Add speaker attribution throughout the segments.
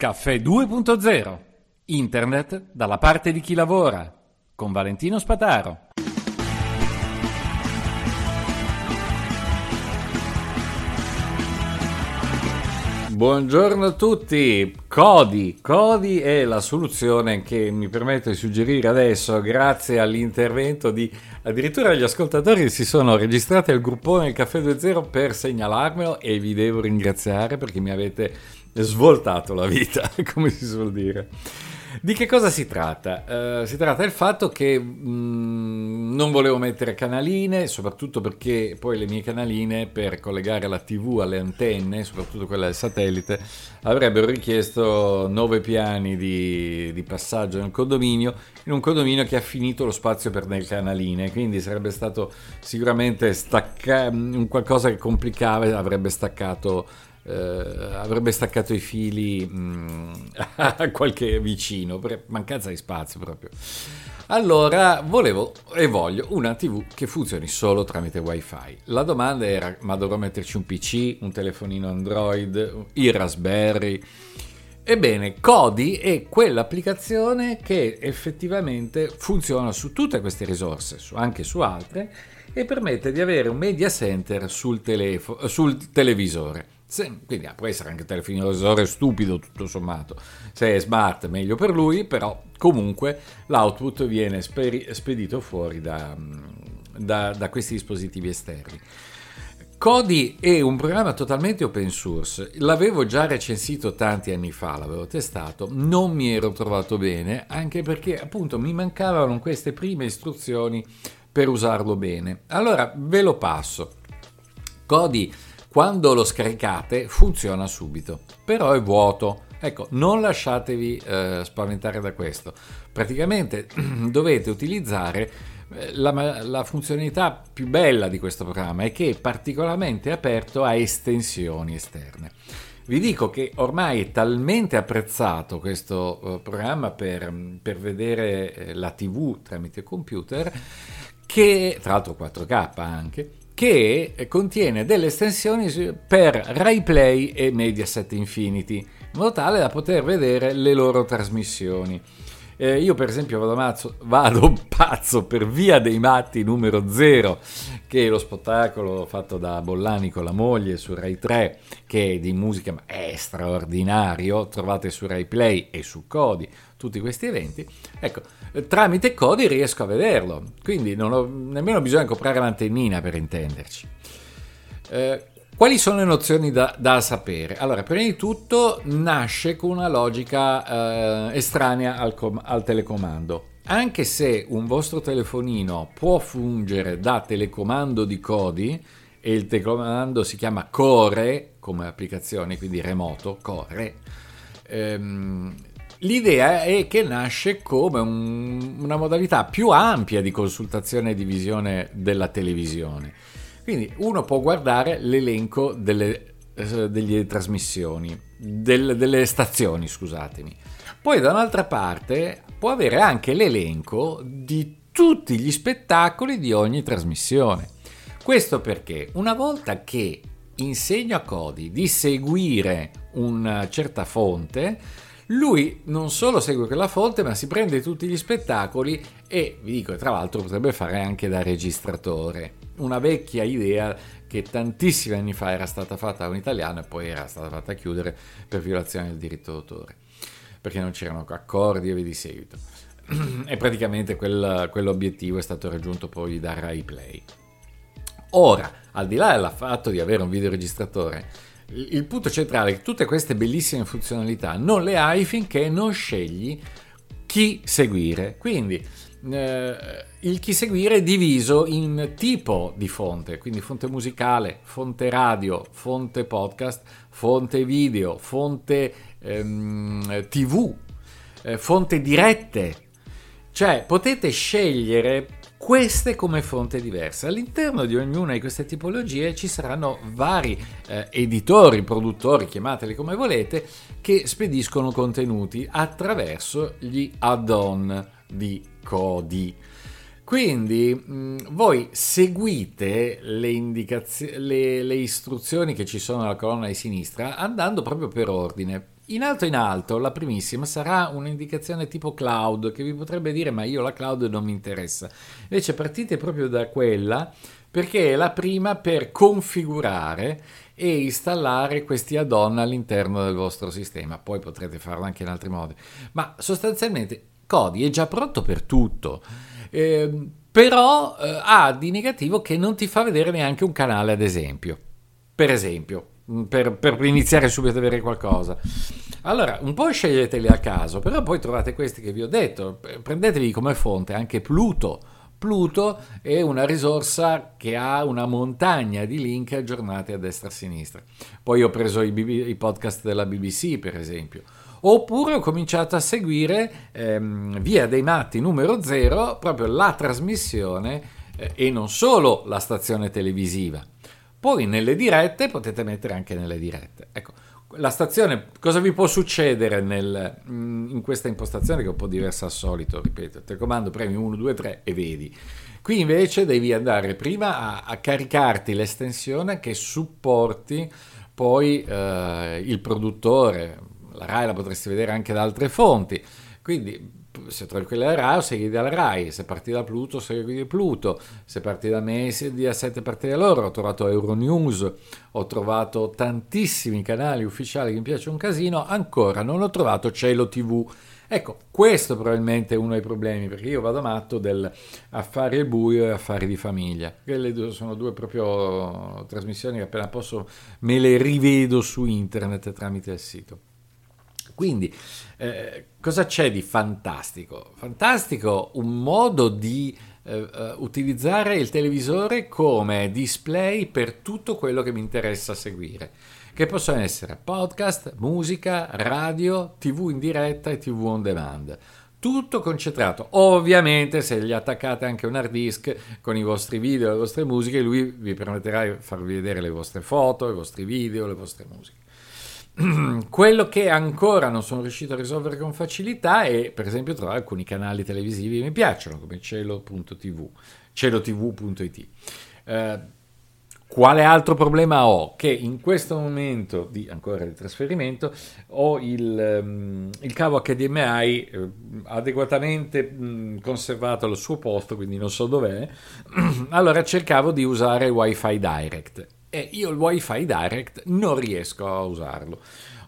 Speaker 1: Caffè 2.0 Internet dalla parte di chi lavora con Valentino Spataro. Buongiorno a tutti, Codi. Codi è la soluzione che mi permetto di suggerire adesso grazie all'intervento di addirittura gli ascoltatori si sono registrati al gruppone Caffè 2.0 per segnalarmelo e vi devo ringraziare perché mi avete svoltato la vita, come si suol dire. Di che cosa si tratta? Uh, si tratta del fatto che mh, non volevo mettere canaline, soprattutto perché poi le mie canaline per collegare la TV alle antenne, soprattutto quella del satellite, avrebbero richiesto nove piani di, di passaggio nel condominio, in un condominio che ha finito lo spazio per le canaline, quindi sarebbe stato sicuramente stacca- un qualcosa che complicava e avrebbe staccato eh, avrebbe staccato i fili mm, a qualche vicino, per mancanza di spazio proprio. Allora, volevo e voglio una TV che funzioni solo tramite wifi. La domanda era, ma dovrò metterci un PC, un telefonino Android, il Raspberry? Ebbene, Kodi è quell'applicazione che effettivamente funziona su tutte queste risorse, anche su altre, e permette di avere un media center sul, telefo- sul televisore. Se, quindi ah, può essere anche telefonino stupido tutto sommato, se è smart meglio per lui, però comunque l'output viene speri, spedito fuori da, da, da questi dispositivi esterni. Kodi è un programma totalmente open source, l'avevo già recensito tanti anni fa, l'avevo testato, non mi ero trovato bene, anche perché appunto mi mancavano queste prime istruzioni per usarlo bene. Allora ve lo passo. Kodi quando lo scaricate funziona subito, però è vuoto. Ecco, non lasciatevi eh, spaventare da questo. Praticamente dovete utilizzare eh, la, la, funzionalità più bella di questo programma è che è particolarmente aperto a estensioni esterne. Vi dico che ormai è talmente apprezzato questo uh, programma per, per vedere eh, la TV tramite computer che, tra l'altro 4K anche, che contiene delle estensioni per RaiPlay e Mediaset Infinity, in modo tale da poter vedere le loro trasmissioni. Eh, io per esempio vado, mazzo, vado, pazzo per Via dei Matti numero 0, che è lo spettacolo fatto da Bollani con la moglie su Rai 3, che è di musica ma è straordinario, trovate su Rai Play e su Codi tutti questi eventi. Ecco, tramite Codi riesco a vederlo, quindi non ho nemmeno bisogno di comprare l'antennina per intenderci. Eh, quali sono le nozioni da, da, sapere? Allora, prima di tutto nasce con una logica eh, estranea al, com- al telecomando. Anche se un vostro telefonino può fungere da telecomando di codi, e il telecomando si chiama Core come applicazione, quindi remoto, Core, ehm, L'idea è che nasce come un, una modalità più ampia di consultazione e di visione della televisione. Quindi uno può guardare l'elenco delle, eh, delle trasmissioni, del, delle stazioni, scusatemi. Poi da un'altra parte può avere anche l'elenco di tutti gli spettacoli di ogni trasmissione. Questo perché una volta che insegno a Cody di seguire una certa fonte, lui non solo segue quella fonte, ma si prende tutti gli spettacoli e, vi dico, tra l'altro potrebbe fare anche da registratore. Una vecchia idea che tantissimi anni fa era stata fatta da un italiano e poi era stata fatta chiudere per violazione del diritto d'autore, perché non c'erano accordi e via di seguito. e praticamente quel, quell'obiettivo è stato raggiunto poi da Rai Play. Ora, al di là del fatto di avere un videoregistratore, il punto centrale è che tutte queste bellissime funzionalità non le hai finché non scegli chi seguire. Quindi eh, il chi seguire è diviso in tipo di fonte, quindi fonte musicale, fonte radio, fonte podcast, fonte video, fonte ehm, tv, eh, fonte dirette. Cioè potete scegliere queste come fonte diverse. All'interno di ognuna di queste tipologie ci saranno vari eh, editori, produttori, chiamateli come volete, che spediscono contenuti attraverso gli add-on di Kodi. Quindi mh, voi seguite le, indicazio- le, le istruzioni che ci sono nella colonna di sinistra andando proprio per ordine. In alto in alto, la primissima sarà un'indicazione tipo cloud che vi potrebbe dire ma io la cloud non mi interessa. Invece partite proprio da quella perché è la prima per configurare e installare questi add-on all'interno del vostro sistema. Poi potrete farlo anche in altri modi, ma sostanzialmente Kodi è già pronto per tutto. Eh, però eh, ha di negativo che non ti fa vedere neanche un canale, ad esempio. Per esempio, mm, per, per, iniziare subito ad avere qualcosa. Allora, un po' sceglieteli a caso, però poi trovate questi che vi ho detto. Prendetevi come fonte anche Pluto. Pluto è una risorsa che ha una montagna di link aggiornati a destra e a sinistra. Poi ho preso i, i podcast della BBC, per esempio oppure ho cominciato a seguire ehm, Via dei Matti numero 0, proprio la trasmissione eh, e non solo la stazione televisiva. Poi nelle dirette potete mettere anche nelle dirette. Ecco, la stazione, cosa vi può succedere nel, mm, in questa impostazione che è un po' diversa al solito, ripeto, telecomando premi 1, 2, 3 e vedi. Qui invece devi andare prima a, a caricarti l'estensione che supporti poi eh, il produttore, la RAI la potresti vedere anche da altre fonti, quindi se trovi quella della RAI segui dalla RAI, se parti da Pluto segui di Pluto, se parti da Messi a 7 parti da loro, ho trovato Euronews, ho trovato tantissimi canali ufficiali che mi piace un casino, ancora non ho trovato Cielo TV. Ecco, questo probabilmente è uno dei problemi, perché io vado matto del affari buio e affari di famiglia. Quelle sono due proprio trasmissioni che appena posso me le rivedo su internet tramite il sito. Quindi, eh, cosa c'è di fantastico? Fantastico un modo di eh, uh, utilizzare il televisore come display per tutto quello che mi interessa seguire, che possono essere podcast, musica, radio, tv in diretta e tv on demand tutto concentrato. Ovviamente, se gli attaccate anche un hard disk con i vostri video, le vostre musiche, lui vi permetterà di farvi vedere le vostre foto, i vostri video, le vostre musiche. Quello che ancora non sono riuscito a risolvere con facilità è, per esempio, trovare alcuni canali televisivi che mi piacciono, come cielo.tv, celotv.it. Eh, quale altro problema ho? Che in questo momento di, ancora di trasferimento ho il, um, il cavo HDMI eh, adeguatamente conservato al suo posto, quindi non so dov'è. allora cercavo di usare Wi-Fi Direct e io il wifi direct non riesco a usarlo.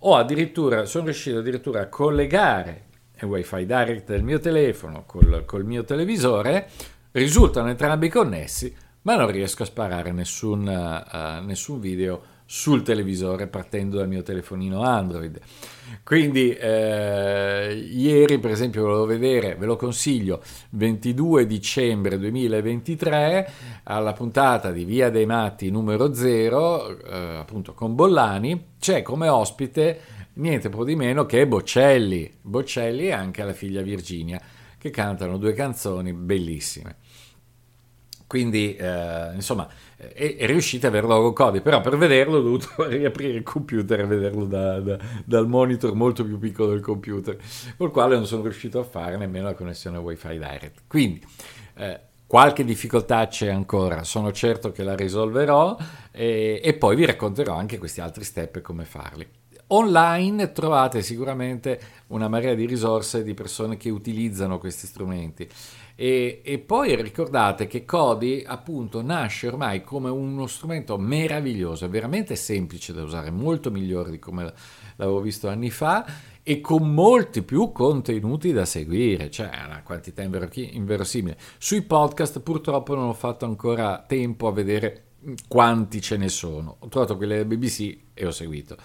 Speaker 1: Ho addirittura, sono riuscito addirittura a collegare il wifi direct del mio telefono col, col mio televisore, risultano entrambi connessi, ma non riesco a sparare nessun, uh, nessun video sul televisore partendo dal mio telefonino Android. Quindi eh, ieri per esempio volevo vedere, ve lo consiglio, 22 dicembre 2023 alla puntata di Via dei Matti numero 0, eh, appunto con Bollani, c'è come ospite niente po' di meno che Boccelli, Boccelli e anche la figlia Virginia, che cantano due canzoni bellissime. Quindi, eh, insomma, è, è riuscito a averlo con Cody, però per vederlo ho dovuto riaprire il computer e vederlo da, da, dal monitor molto più piccolo del computer, col quale non sono riuscito a fare nemmeno la connessione Wi-Fi Direct. Quindi, eh, qualche difficoltà c'è ancora, sono certo che la risolverò e, e poi vi racconterò anche questi altri step e come farli. Online trovate sicuramente una marea di risorse di persone che utilizzano questi strumenti e, e, poi ricordate che Kodi appunto nasce ormai come uno strumento meraviglioso, veramente semplice da usare, molto migliore di come l'avevo visto anni fa e con molti più contenuti da seguire, cioè una quantità inverosimile. Sui podcast purtroppo non ho fatto ancora tempo a vedere quanti ce ne sono. Ho trovato quelle del BBC e ho seguito.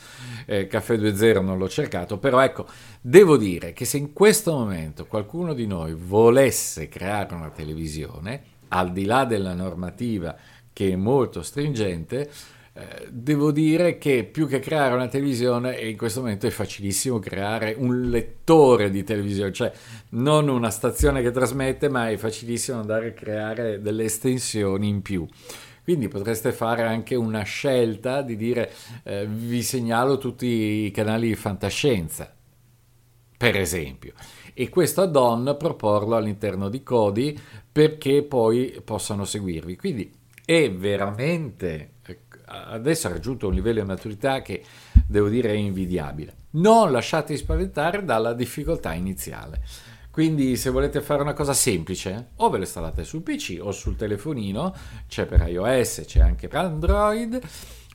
Speaker 1: Eh, Caffè 2.0 non l'ho cercato, però ecco, devo dire che se in questo momento qualcuno di noi volesse creare una televisione, al di là della normativa che è molto stringente, eh, devo dire che più che creare una televisione, in questo momento è facilissimo creare un lettore di televisione, cioè non una stazione che trasmette, ma è facilissimo andare a creare delle estensioni in più. Quindi potreste fare anche una scelta di dire eh, vi segnalo tutti i canali di fantascienza, per esempio. E questo add-on proporlo all'interno di Codi perché poi possano seguirvi. Quindi è veramente, adesso ha raggiunto un livello di maturità che devo dire è invidiabile. Non lasciatevi spaventare dalla difficoltà iniziale. Quindi se volete fare una cosa semplice, o ve lo installate sul PC o sul telefonino, c'è per iOS, c'è anche per Android,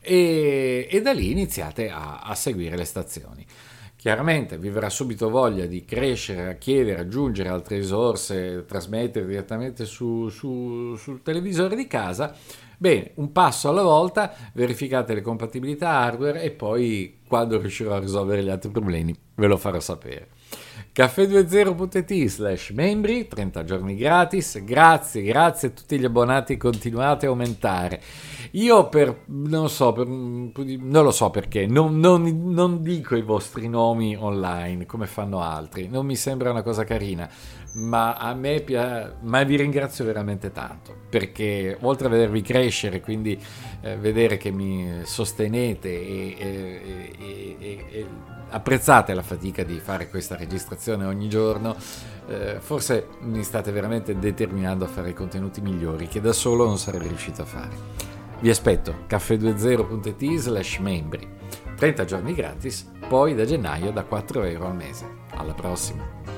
Speaker 1: e, e da lì iniziate a, a seguire le stazioni. Chiaramente vi verrà subito voglia di crescere, chiedere, aggiungere altre risorse, trasmettere direttamente su, su, sul televisore di casa. Bene, un passo alla volta, verificate le compatibilità hardware e poi quando riuscirò a risolvere gli altri problemi ve lo farò sapere caffè20.it slash membri, 30 giorni gratis, grazie, grazie a tutti gli abbonati, continuate a aumentare. Io per, non so, per, non lo so perché, non, non, non dico i vostri nomi online come fanno altri, non mi sembra una cosa carina, ma a me piace, ma vi ringrazio veramente tanto, perché oltre a vedervi crescere, quindi eh, vedere che mi sostenete e, e, e, e apprezzate la fatica di fare questa registrazione ogni giorno, eh, forse mi state veramente determinando a fare contenuti migliori che da solo non sarei riuscito a fare. Vi aspetto caffè20.it slash membri, 30 giorni gratis, poi da gennaio da 4 euro al mese. Alla prossima!